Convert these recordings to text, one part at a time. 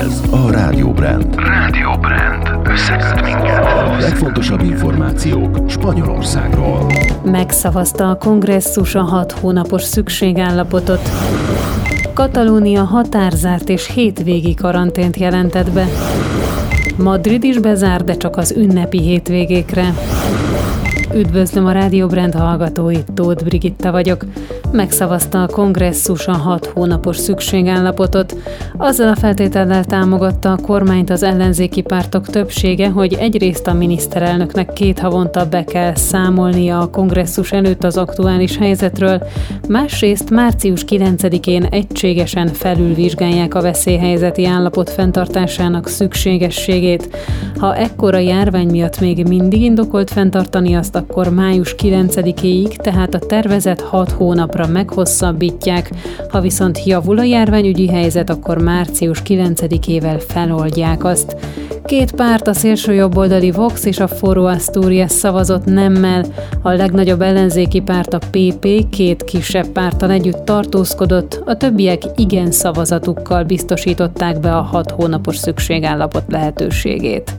Ez a Rádió Brand. Rádió Brand. Összeköt minket. A legfontosabb információk Spanyolországról. Megszavazta a kongresszus a hat hónapos szükségállapotot. Katalónia határzárt és hétvégi karantént jelentett be. Madrid is bezár, de csak az ünnepi hétvégékre. Üdvözlöm a Rádió Brand hallgatóit, Tóth Brigitta vagyok megszavazta a kongresszus a hat hónapos szükségállapotot. Azzal a feltétellel támogatta a kormányt az ellenzéki pártok többsége, hogy egyrészt a miniszterelnöknek két havonta be kell számolnia a kongresszus előtt az aktuális helyzetről, másrészt március 9-én egységesen felülvizsgálják a veszélyhelyzeti állapot fenntartásának szükségességét. Ha ekkora járvány miatt még mindig indokolt fenntartani azt, akkor május 9-éig, tehát a tervezett hat hónapra hónapra meghosszabbítják, ha viszont javul a járványügyi helyzet, akkor március 9-ével feloldják azt. Két párt, a szélső jobboldali Vox és a Foró Asturias szavazott nemmel, a legnagyobb ellenzéki párt a PP két kisebb pártal együtt tartózkodott, a többiek igen szavazatukkal biztosították be a hat hónapos szükségállapot lehetőségét.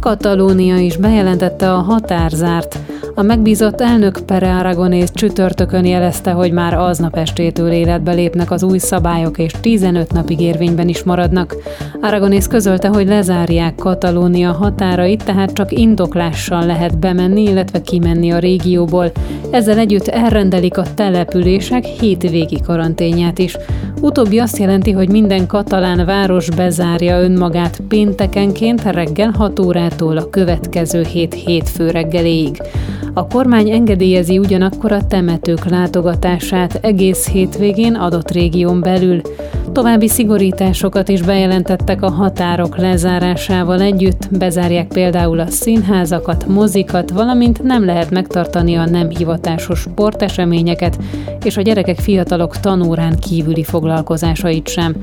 Katalónia is bejelentette a határzárt, a megbízott elnök Pere Aragonész csütörtökön jelezte, hogy már aznap estétől életbe lépnek az új szabályok, és 15 napig érvényben is maradnak. Aragonész közölte, hogy lezárják Katalónia határait, tehát csak indoklással lehet bemenni, illetve kimenni a régióból. Ezzel együtt elrendelik a települések hétvégi karanténját is. Utóbbi azt jelenti, hogy minden katalán város bezárja önmagát péntekenként reggel 6 órától a következő hét hétfő reggeléig. A kormány engedélyezi ugyanakkor a temetők látogatását egész hétvégén adott régión belül. További szigorításokat is bejelentettek a határok lezárásával együtt, bezárják például a színházakat, mozikat, valamint nem lehet megtartani a nem hivatásos sporteseményeket és a gyerekek fiatalok tanórán kívüli foglalkozásait sem.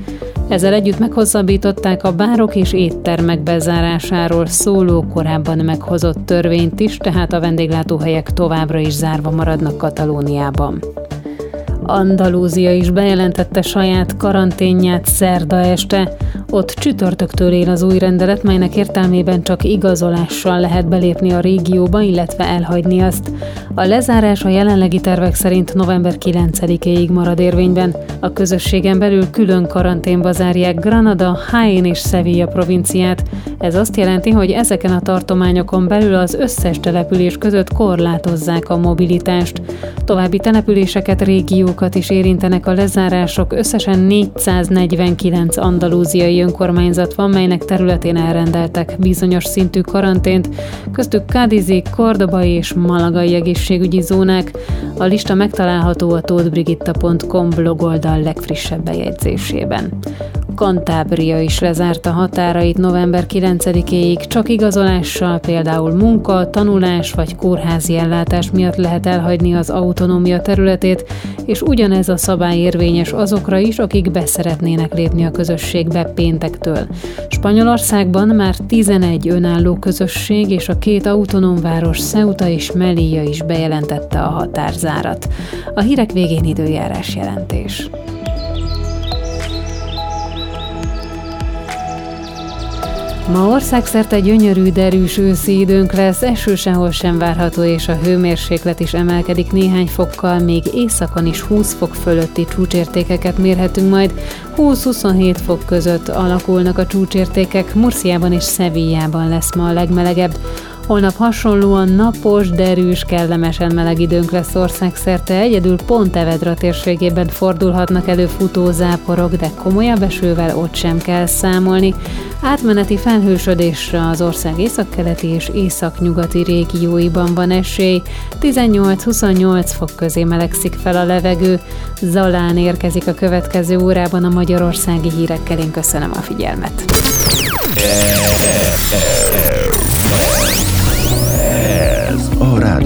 Ezzel együtt meghosszabbították a bárok és éttermek bezárásáról szóló korábban meghozott törvényt is, tehát a vendéglátóhelyek továbbra is zárva maradnak Katalóniában. Andalúzia is bejelentette saját karanténját szerda este. Ott csütörtöktől él az új rendelet, melynek értelmében csak igazolással lehet belépni a régióba, illetve elhagyni azt. A lezárás a jelenlegi tervek szerint november 9-ig marad érvényben. A közösségen belül külön karanténba zárják Granada, Jaén és Sevilla provinciát. Ez azt jelenti, hogy ezeken a tartományokon belül az összes település között korlátozzák a mobilitást. További településeket, régiókat is érintenek a lezárások, összesen 449 andalúziai önkormányzat van, melynek területén elrendeltek bizonyos szintű karantént, köztük Kádizi, Kordobai és Malagai egészségügyi zónák. A lista megtalálható a tóthbrigitta.com blogoldal legfrissebb bejegyzésében. Kantábria is lezárta határait november 9-éig, csak igazolással, például munka, tanulás vagy kórházi ellátás miatt lehet elhagyni az autonómia területét, és ugyanez a szabály érvényes azokra is, akik beszeretnének lépni a közösségbe péntektől. Spanyolországban már 11 önálló közösség és a két autonóm város Ceuta és Melilla is bejelentette a határzárat. A hírek végén időjárás jelentés. Ma országszerte gyönyörű, derűs őszi időnk lesz, eső sehol sem várható, és a hőmérséklet is emelkedik néhány fokkal, még éjszakon is 20 fok fölötti csúcsértékeket mérhetünk majd. 20-27 fok között alakulnak a csúcsértékek, Murciában és Szevillában lesz ma a legmelegebb. Holnap hasonlóan napos, derűs, kellemesen meleg időnk lesz országszerte, egyedül pont Evedra térségében fordulhatnak elő futózáporok, de komolyabb esővel ott sem kell számolni. Átmeneti felhősödésre az ország északkeleti és északnyugati régióiban van esély, 18-28 fok közé melegszik fel a levegő. Zalán érkezik a következő órában a magyarországi hírekkel, én köszönöm a figyelmet. Horas